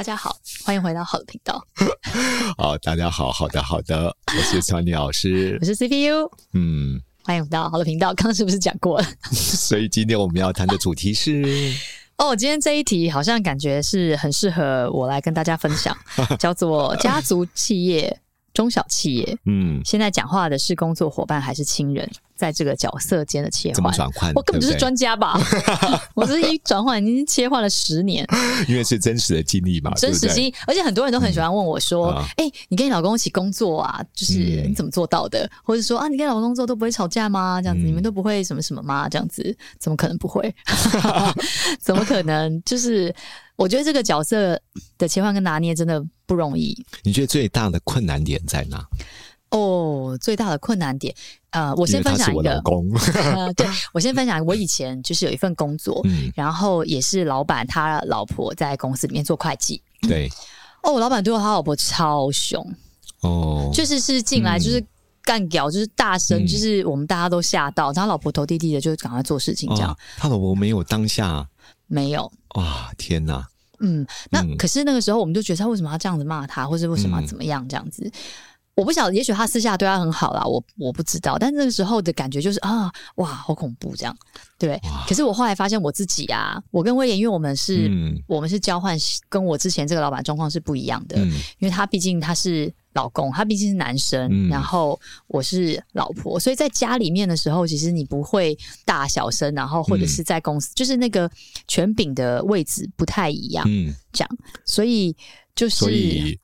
大家好，欢迎回到好的频道。好，大家好，好的，好的，我是川妮老师，我是 CPU。嗯。欢迎回到好的频道，刚刚是不是讲过了？所以今天我们要谈的主题是哦，今天这一题好像感觉是很适合我来跟大家分享，叫做家族企业、中小企业。嗯，现在讲话的是工作伙伴还是亲人？在这个角色间的切换，怎么转换？我根本就是专家吧！对 对我这一转换已经切换了十年，因为是真实的经历嘛，真实经历。而且很多人都很喜欢问我说：“哎、嗯欸，你跟你老公一起工作啊，就是你怎么做到的？”嗯、或者说：“啊，你跟你老公工作都不会吵架吗？这样子，嗯、你们都不会什么什么吗？这样子，怎么可能不会？怎么可能？就是我觉得这个角色的切换跟拿捏真的不容易。你觉得最大的困难点在哪？哦，最大的困难点，呃，我先分享一个，呃，对，我先分享，我以前就是有一份工作，嗯，然后也是老板他老婆在公司里面做会计，对，哦，我老板对我他老婆超凶，哦，就是是进来就是干屌，就是大声，就是我们大家都吓到，他老婆头低低的，就赶快做事情这样，他老婆没有当下，没有，哇，天哪，嗯，那可是那个时候我们就觉得他为什么要这样子骂他，或者为什么要怎么样这样子。我不晓得，也许他私下对他很好啦，我我不知道。但那个时候的感觉就是啊，哇，好恐怖这样，对。可是我后来发现我自己啊，我跟威廉，因为我们是，嗯、我们是交换，跟我之前这个老板状况是不一样的。嗯、因为他毕竟他是老公，他毕竟是男生，嗯、然后我是老婆，所以在家里面的时候，其实你不会大小声，然后或者是在公司，嗯、就是那个权柄的位置不太一样，嗯，这样，所以。就是，以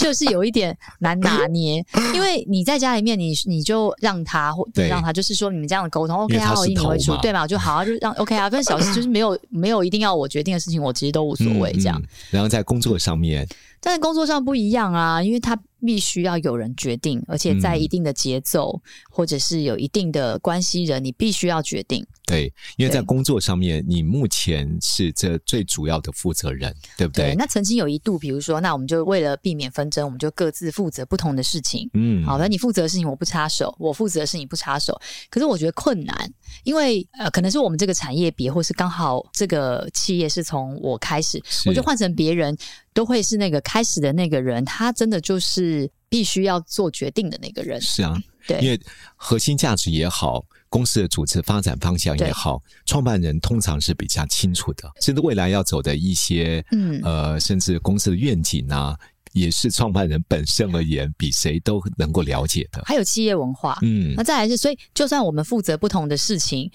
就是有一点难拿捏，因为你在家里面你，你你就让他或对让他，就是说你们这样的沟通，OK 啊，你为主，对吧？就好啊，就让 OK 啊，跟小事就是没有没有一定要我决定的事情，我其实都无所谓这样、嗯嗯。然后在工作上面，但是工作上不一样啊，因为他。必须要有人决定，而且在一定的节奏，嗯、或者是有一定的关系人，你必须要决定。对，因为在工作上面，你目前是这最主要的负责人，对不对？对，那曾经有一度，比如说，那我们就为了避免纷争，我们就各自负责不同的事情。嗯，好的，你负责的事情我不插手，我负责的事情不插手。可是我觉得困难，因为呃，可能是我们这个产业别，或是刚好这个企业是从我开始，我就换成别人。都会是那个开始的那个人，他真的就是必须要做决定的那个人。是啊，对，因为核心价值也好，公司的组织发展方向也好，对创办人通常是比较清楚的，甚至未来要走的一些，嗯，呃，甚至公司的愿景啊，也是创办人本身而言，比谁都能够了解的。还有企业文化，嗯，那再来是，所以就算我们负责不同的事情。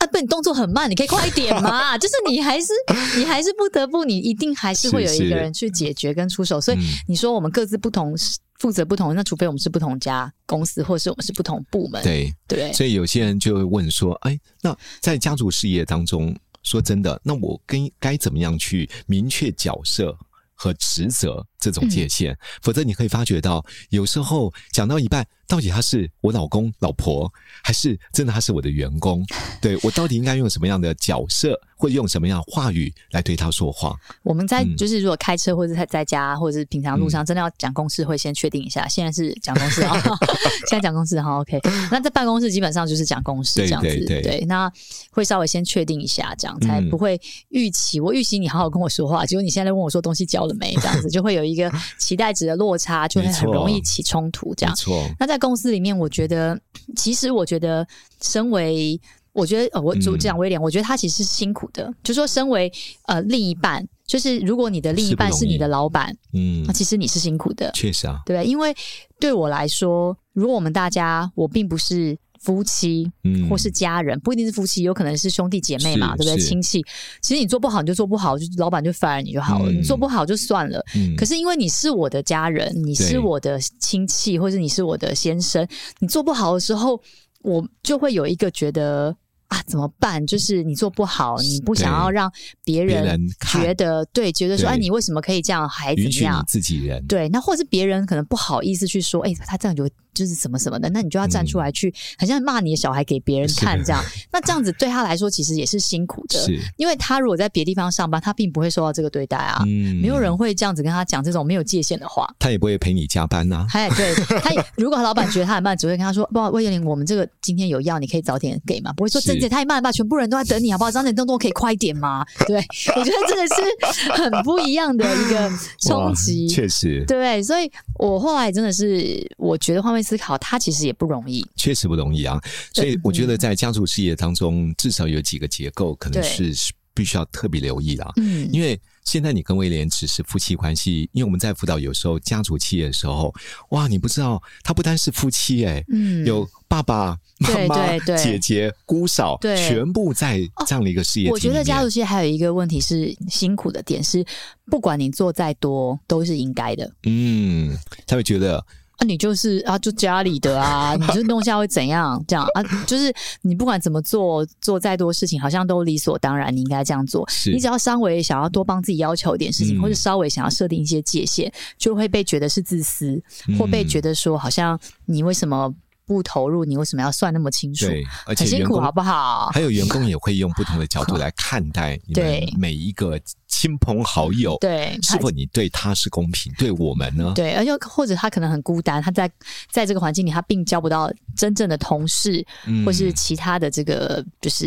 啊，不，你动作很慢，你可以快一点嘛。就是你还是你还是不得不，你一定还是会有一个人去解决跟出手。所以你说我们各自不同，负责不同，那除非我们是不同家公司，或是我们是不同部门。对对，对，所以有些人就会问说：“哎，那在家族事业当中，说真的，那我跟该怎么样去明确角色和职责这种界限？嗯、否则你可以发觉到，有时候讲到一半。”到底他是我老公、老婆，还是真的他是我的员工？对，我到底应该用什么样的角色，或者用什么样的话语来对他说话？我们在就是如果开车或者在在家或者是平常路上，真的要讲公事，会先确定一下。现在是讲公事啊，现在讲公事哈，OK。那在办公室基本上就是讲公事这样子，对，对，对，对。那会稍微先确定一下，这样才不会预期。我预期你好好跟我说话，结果你现在问我说东西交了没？这样子 就会有一个期待值的落差，就会很容易起冲突。这样，错。那在公司里面，我觉得，其实我觉得，身为我觉得，呃，我主讲威廉，嗯、我觉得他其实是辛苦的。就说身为呃另一半，就是如果你的另一半是你的老板，嗯那，其实你是辛苦的，确实啊，对？因为对我来说，如果我们大家我并不是夫妻，嗯，或是家人，不一定是夫妻，有可能是兄弟姐妹嘛，对不对？亲戚，其实你做不好你就做不好，就老板就 fire 你就好了，嗯你做不好就算了。嗯，可是因为你是我的家人，你是我的亲戚，或者你是我的先生，你做不好的时候，我就会有一个觉得。啊，怎么办？就是你做不好，你不想要让别别人觉得对，觉得说，对哎，你为什么可以这样，还怎样？自己人，对，那或者是别人可能不好意思去说，哎、他这样就就是什么什么的，那你就要站出来去，好像骂你的小孩给别人看这样。那这样子对他来说其实也是辛苦的，因为他如果在别地方上班，他并不会受到这个对待啊。嗯没有人会这样子跟他讲这种没有界限的话。他也不会陪你加班呐、哎，对他也，如果老板觉得他很慢，只会跟他说：“不好，魏彦霖，我们这个今天有药，你可以早点给吗？”不会说：“是真的太慢了吧，全部人都在等你，好不好？早点动作可以快一点吗？”对，我觉得这个是很不一样的一个冲击。确实，对，所以我后来真的是，我觉得换位思考，它其实也不容易。确实不容易啊。所以我觉得在家族事业当中，至少有几个结构可能是必须要特别留意啦。嗯，因为现在你跟威廉只是夫妻关系，因为我们在辅导有时候家族企业的时候，哇，你不知道他不单是夫妻诶、嗯有爸爸妈妈、姐姐、姑嫂，对全部在这样的一个事业。我觉得家族企业还有一个问题是辛苦的点是，不管你做再多，都是应该的。嗯，他会觉得啊，你就是啊，就家里的啊，你就弄下会怎样？这样啊，就是你不管怎么做，做再多事情，好像都理所当然，你应该这样做。你只要稍微想要多帮自己要求一点事情，嗯或者稍微想要设定一些界限，就会被觉得是自私，嗯或被觉得说好像你为什么不投入？你为什么要算那么清楚？对，而且很辛苦，好不好？还有员工也会用不同的角度来看待你们对每一个亲朋好友，对是否你对他是公平？对我们呢？对，而且或者他可能很孤单，他在在这个环境里，他并交不到真正的同事，嗯或是其他的这个，就是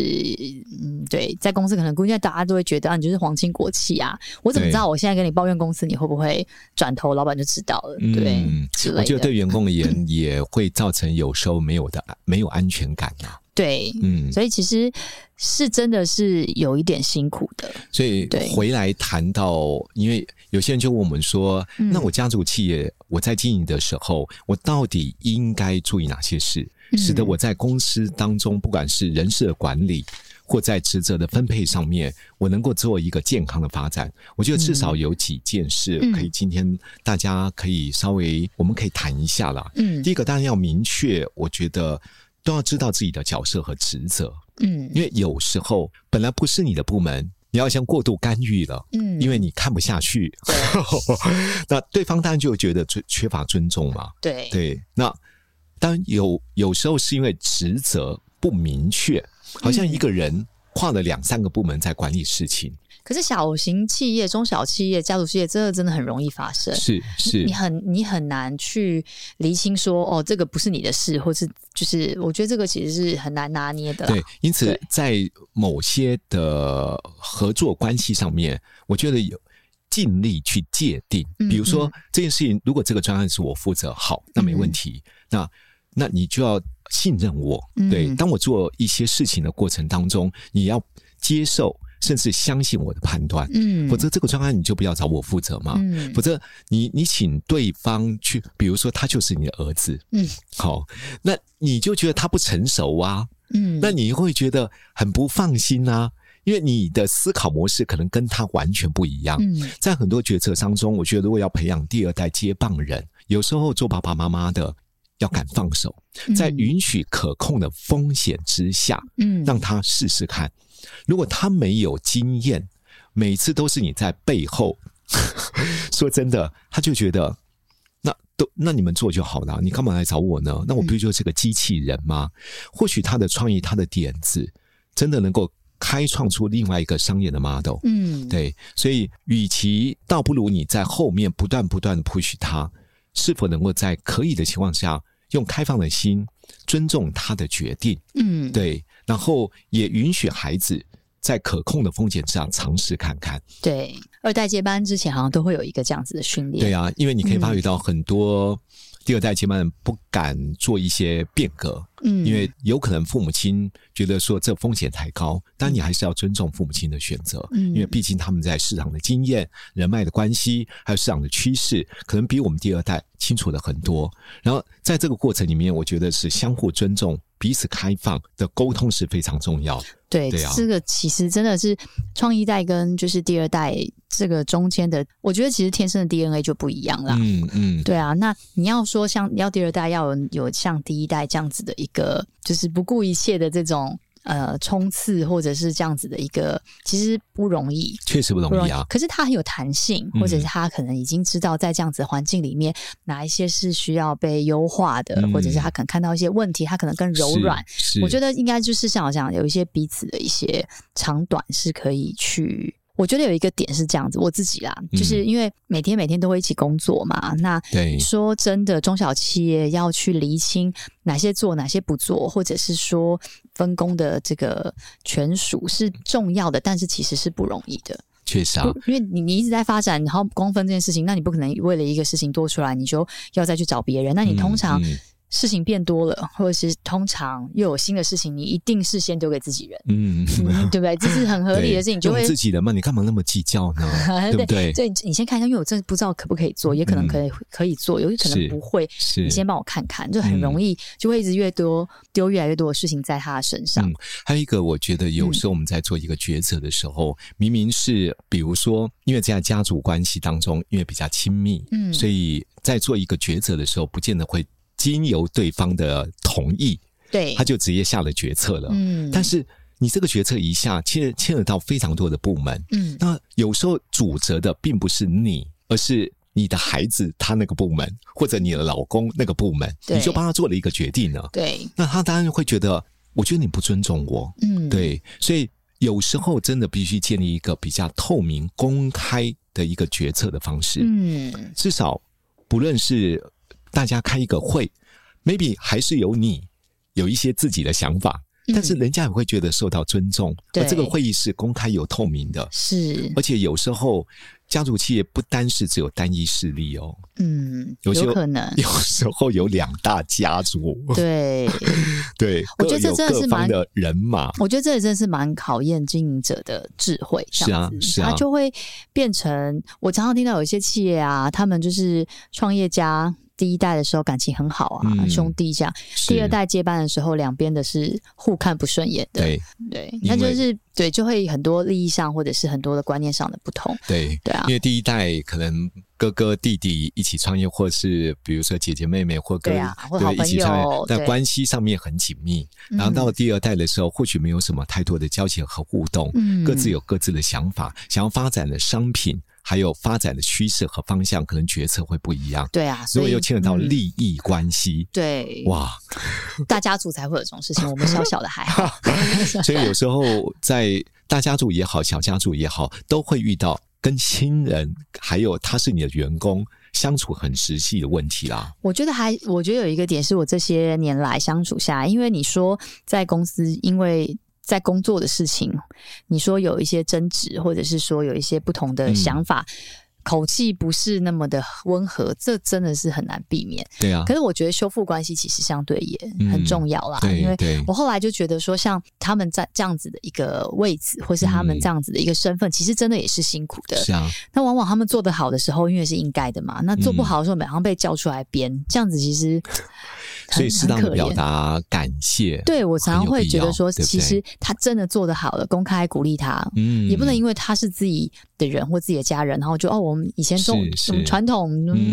嗯，对，在公司可能估计大家都会觉得啊，你就是皇亲国戚啊，我怎么知道我现在跟你抱怨公司，你会不会转头，老板就知道了，对。我觉得对员工而言 也会造成有时候没有的没有安全感啊。对，嗯，所以其实是真的是有一点辛苦的，所以回来谈到，因为有些人就问我们说，嗯。那我家族企业我在经营的时候，我到底应该注意哪些事，嗯。使得我在公司当中，不管是人事的管理。或在职责的分配上面，我能够做一个健康的发展。我觉得至少有几件事嗯。可以，今天大家可以稍微，我们可以谈一下啦。嗯。第一个当然要明确，我觉得都要知道自己的角色和职责，嗯。因为有时候本来不是你的部门，你要像过度干预了，嗯，因为你看不下去，那对方当然就会觉得缺缺乏尊重嘛。对。对，那当然有有时候是因为职责不明确，好像一个人跨了两三个部门在管理事情，可是小型企业、中小企业、家族企业，这个真的很容易发生。是是你，很你很难去厘清说哦，这个不是你的事，或是就是我觉得这个其实是很难拿捏的啦。对，因此在某些的合作关系上面，我觉得有尽力去界定。嗯比如说嗯这件事情，如果这个专案是我负责，好，那没问题。那那你就要信任我。嗯对，当我做一些事情的过程当中，你要接受甚至相信我的判断。嗯，否则这个专案你就不要找我负责嘛。嗯。否则你你请对方去，比如说他就是你的儿子，嗯，好，那你就觉得他不成熟啊，嗯，那你会觉得很不放心啊，因为你的思考模式可能跟他完全不一样。嗯。在很多决策当中，我觉得如果要培养第二代接棒人，有时候做爸爸妈妈的要敢放手，在允许可控的风险之下，嗯。让他试试看。如果他没有经验，每次都是你在背后，说真的，他就觉得那都那你们做就好了，你干嘛来找我呢？那我不就是个机器人吗？或许他的创意、他的点子，真的能够开创出另外一个商业的 model。嗯对，所以与其倒不如你在后面不断不断的 push 他，是否能够在可以的情况下，用开放的心尊重他的决定，嗯对，然后也允许孩子在可控的风险之下尝试看看。对二代接班之前好像都会有一个这样子的训练。对啊，因为你可以发觉到很多第二代接班人不敢做一些变革，嗯，因为有可能父母亲觉得说这风险太高，但你还是要尊重父母亲的选择，嗯，因为毕竟他们在市场的经验、人脉的关系，还有市场的趋势，可能比我们第二代清楚的很多。然后在这个过程里面，我觉得是相互尊重。彼此开放的沟通是非常重要的。对，对啊，这个其实真的是创一代跟就是第二代这个中间的，我觉得其实天生的 DNA 就不一样啦。嗯嗯，对啊。那你要说像要第二代要有有像第一代这样子的一个，就是不顾一切的这种。呃，冲刺或者是这样子的一个，其实不容易，确实不容易啊。可是他很有弹性，或者是他可能已经知道在这样子的环境里面，嗯、哪一些是需要被优化的，嗯，或者是他可能看到一些问题，他可能更柔软。我觉得应该就是像我讲，有一些彼此的一些长短是可以去。我觉得有一个点是这样子，我自己啦，就是因为每天每天都会一起工作嘛。嗯、那说真的，中小企业要去厘清哪些做，哪些不做，或者是说分工的这个权属是重要的，但是其实是不容易的。确实啊，因为你你一直在发展，然后光分这件事情，那你不可能为了一个事情多出来，你就要再去找别人。那你通常。事情变多了，或者是通常又有新的事情，你一定是先丢给自己人，嗯，嗯对不对？这是很合理的事情，你就会自己人嘛，你干嘛那么计较呢？对不对？对，你先看一下，因为我真的不知道可不可以做，也可能可以、嗯、可以做，有可能不会。是，你先帮我看看，就很容易就会一直越多丢越来越多的事情在他的身上。嗯，还有一个，我觉得有时候我们在做一个抉择的时候，嗯、明明是比如说，因为在家族关系当中，因为比较亲密，嗯，所以在做一个抉择的时候，不见得会。经由对方的同意，对，他就直接下了决策了。嗯，但是你这个决策一下牵牵扯到非常多的部门，嗯，那有时候主责的并不是你，而是你的孩子他那个部门，或者你的老公那个部门，你就帮他做了一个决定了。对，那他当然会觉得，我觉得你不尊重我。嗯，对，所以有时候真的必须建立一个比较透明、公开的一个决策的方式。嗯，至少不论是。大家开一个会，maybe 还是有你有一些自己的想法，嗯，但是人家也会觉得受到尊重。对，而这个会议是公开有透明的，是。而且有时候家族企业不单是只有单一势力哦，嗯，有，有可能有时候有两大家族，对 对。我觉得这真的是蛮的人马，我觉得这也真的是蛮考验经营者的智慧。是啊，是啊，他就会变成我常常听到有一些企业啊，他们就是创业家。第一代的时候感情很好啊，嗯、兄弟这样。第二代接班的时候，两边的是互看不顺眼的。对对，那就是对，就会很多利益上或者是很多的观念上的不同。对对啊，因为第一代可能哥哥弟弟一起创业，或是比如说姐姐妹妹或哥哥、啊、或好朋友一起创业，在关系上面很紧密。然后到了第二代的时候，或许没有什么太多的交情和互动，嗯，各自有各自的想法，想要发展的商品。还有发展的趋势和方向，可能决策会不一样。对啊，所以又牵扯到利益关系，嗯、对哇，大家族才会有这种事情。我们小小的还好，所以有时候在大家族也好，小家族也好，都会遇到跟亲人还有他是你的员工相处很实际的问题啦。我觉得还，我觉得有一个点是我这些年来相处下来，因为你说在公司，因为。在工作的事情，你说有一些争执，或者是说有一些不同的想法，嗯、口气不是那么的温和，这真的是很难避免。对啊，可是我觉得修复关系其实相对也很重要啦。嗯、因为我后来就觉得说，像他们在这样子的一个位置，或是他们这样子的一个身份，嗯、其实真的也是辛苦的。是啊，那往往他们做得好的时候，因为是应该的嘛。那做不好的时候，马上被叫出来编，嗯、这样子其实。所以适当的表达感谢，对，我常常会觉得说，其实他真的做得好了，公开鼓励他，嗯，也不能因为他是自己的人或自己的家人，然后就哦，我们以前中什么传统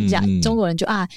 讲、嗯、中国人就啊，自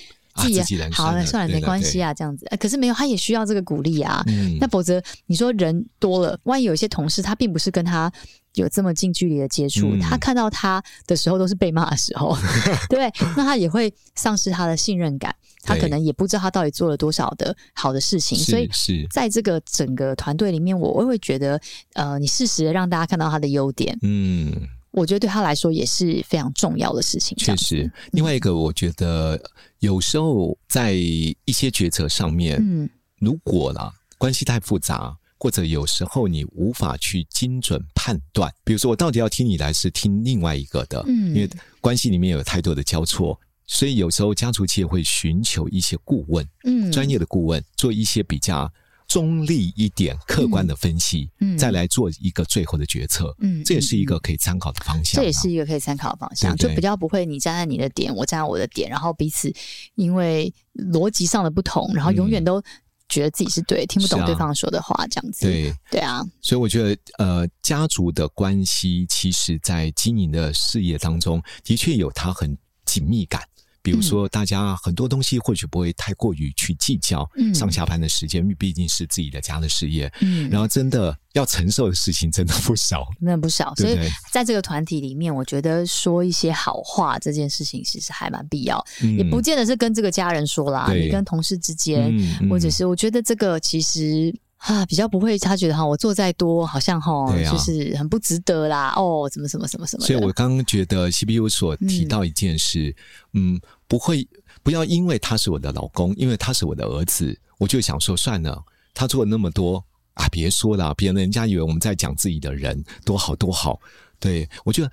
好了算了，没关系啊，这样子，可是没有，他也需要这个鼓励啊，嗯，那否则你说人多了，万一有一些同事他并不是跟他。有这么近距离的接触，嗯，他看到他的时候都是被骂的时候，对，那他也会丧失他的信任感，他可能也不知道他到底做了多少的好的事情，所以是。在这个整个团队里面，我我会觉得，呃，你适时的让大家看到他的优点，嗯，我觉得对他来说也是非常重要的事情。确实，另外一个，我觉得有时候在一些决策上面，嗯，如果啦关系太复杂。或者有时候你无法去精准判断，比如说我到底要听你来，是听另外一个的，嗯，因为关系里面有太多的交错，所以有时候家族企业会寻求一些顾问，嗯，专业的顾问做一些比较中立一点、客观的分析，嗯，再来做一个最后的决策，嗯，这也是一个可以参考的方向啊。这也是一个可以参考的方向，对对。就比较不会你站在你的点，我站在我的点，然后彼此因为逻辑上的不同，然后永远都觉得自己是对，嗯，听不懂对方说的话，这样子。对。对啊，所以我觉得，呃，家族的关系，其实在经营的事业当中，的确有它很紧密感。比如说，大家很多东西或许不会太过于去计较，嗯，上下班的时间，因为毕竟是自己的家的事业，嗯，然后真的要承受的事情真的不少，真的不少。所以在这个团体里面，我觉得说一些好话这件事情其实还蛮必要，嗯，也不见得是跟这个家人说啦，你跟同事之间，或者是我觉得这个其实。啊，比较不会，他觉得哈，我做再多，好像哈、啊，就是很不值得啦。哦，怎么什么什么什么。所以我刚刚觉得 CPU 所提到一件事，嗯，嗯，不会，不要因为他是我的老公，因为他是我的儿子，我就想说算了，他做了那么多啊，别说了，别人家以为我们在讲自己的人多好多好。对，我觉得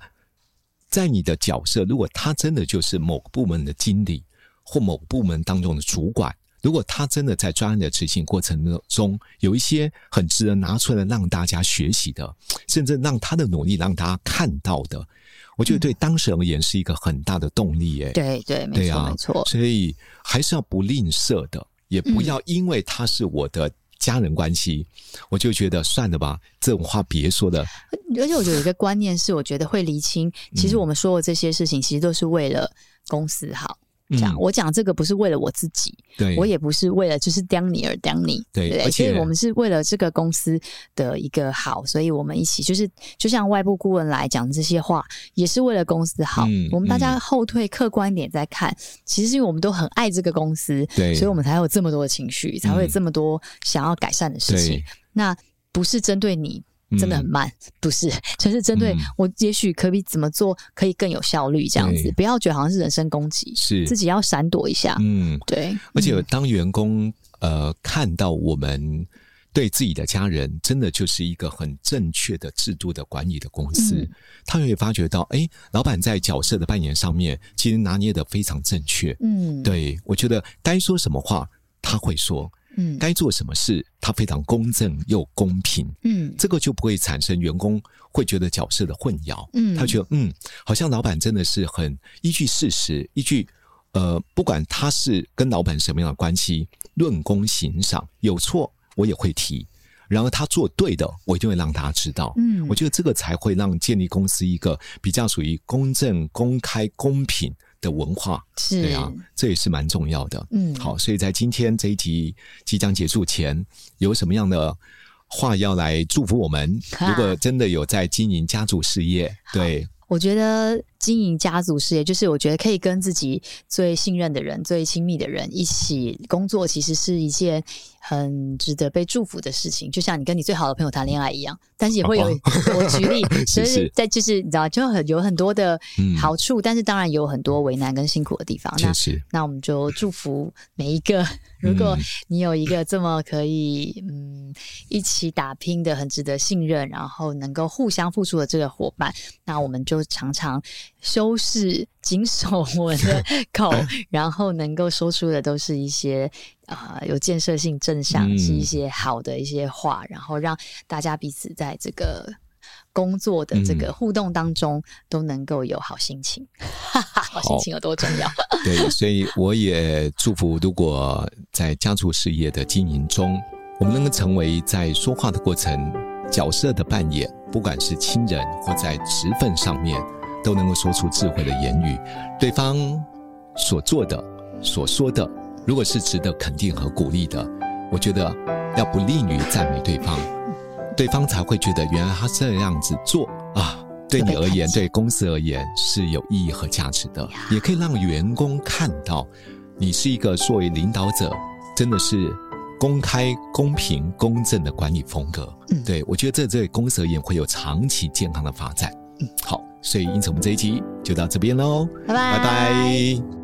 在你的角色，如果他真的就是某个部门的经理或某部门当中的主管。如果他真的在专案的执行过程中有一些很值得拿出来让大家学习的，甚至让他的努力让大家看到的，我觉得对当事人而言是一个很大的动力耶。对对，没错，对啊，没错。所以还是要不吝啬的，也不要因为他是我的家人关系，嗯、我就觉得算了吧，这种话别说了。而且我觉得有一个观念是，我觉得会厘清，其实我们说的这些事情，其实都是为了公司好。讲、嗯、我讲这个不是为了我自己，对，我也不是为了就是刁你而刁你，对，对，所以我们是为了这个公司的一个好，所以我们一起就是就像外部顾问来讲这些话，也是为了公司好。嗯、我们大家后退客观一点再看、嗯，其实是因为我们都很爱这个公司，对，所以我们才有这么多的情绪，才会有这么多想要改善的事情。那不是针对你。真的很慢，嗯、不是，就是针对我，也许可以怎么做可以更有效率，这样子、嗯，不要觉得好像是人身攻击，是自己要闪躲一下。嗯，对。而且当员工呃看到我们对自己的家人真的就是一个很正确的制度的管理的公司，嗯、他会发觉到，哎、欸，老板在角色的扮演上面其实拿捏的非常正确。嗯，对，我觉得该说什么话他会说。嗯，该做什么事，他非常公正又公平。嗯，这个就不会产生员工会觉得角色的混淆。嗯，他觉得嗯，好像老板真的是很依据事实，依据呃，不管他是跟老板什么样的关系，论功行赏，有错我也会提。然后他做对的，我一定会让大家知道。嗯，我觉得这个才会让建立公司一个比较属于公正、公开、公平的文化，是对啊，这也是蛮重要的。嗯，好，所以在今天这一集即将结束前，有什么样的话要来祝福我们？如果真的有在经营家族事业，对，我觉得经营家族事业，就是我觉得可以跟自己最信任的人、最亲密的人一起工作，其实是一件很值得被祝福的事情。就像你跟你最好的朋友谈恋爱一样。但是也会有，我举例，所以在就是你知道，就很有很多的好处，嗯，但是当然也有很多为难跟辛苦的地方。那那我们就祝福每一个，如果你有一个这么可以嗯一起打拼的、很值得信任，然后能够互相付出的这个伙伴，那我们就常常修饰、谨守我的 口，然后能够说出的都是一些。啊、呃，有建设性、正向，是一些好的一些话，嗯，然后让大家彼此在这个工作的这个互动当中都能够有好心情。好心情有多重要？对，所以我也祝福，如果在家族事业的经营中，我们能够成为在说话的过程角色的扮演，不管是亲人或在职分上面，都能够说出智慧的言语，对方所做的、所说的。如果是值得肯定和鼓励的，我觉得要不吝于赞美对方，对方才会觉得原来他这样子做啊，对你而言，对公司而言是有意义和价值的。也可以让员工看到你是一个作为领导者，真的是公开、公平、公正的管理风格。嗯，对，我觉得这对公司而言会有长期健康的发展。嗯，好，所以因此我们这一集就到这边喽，拜拜拜拜。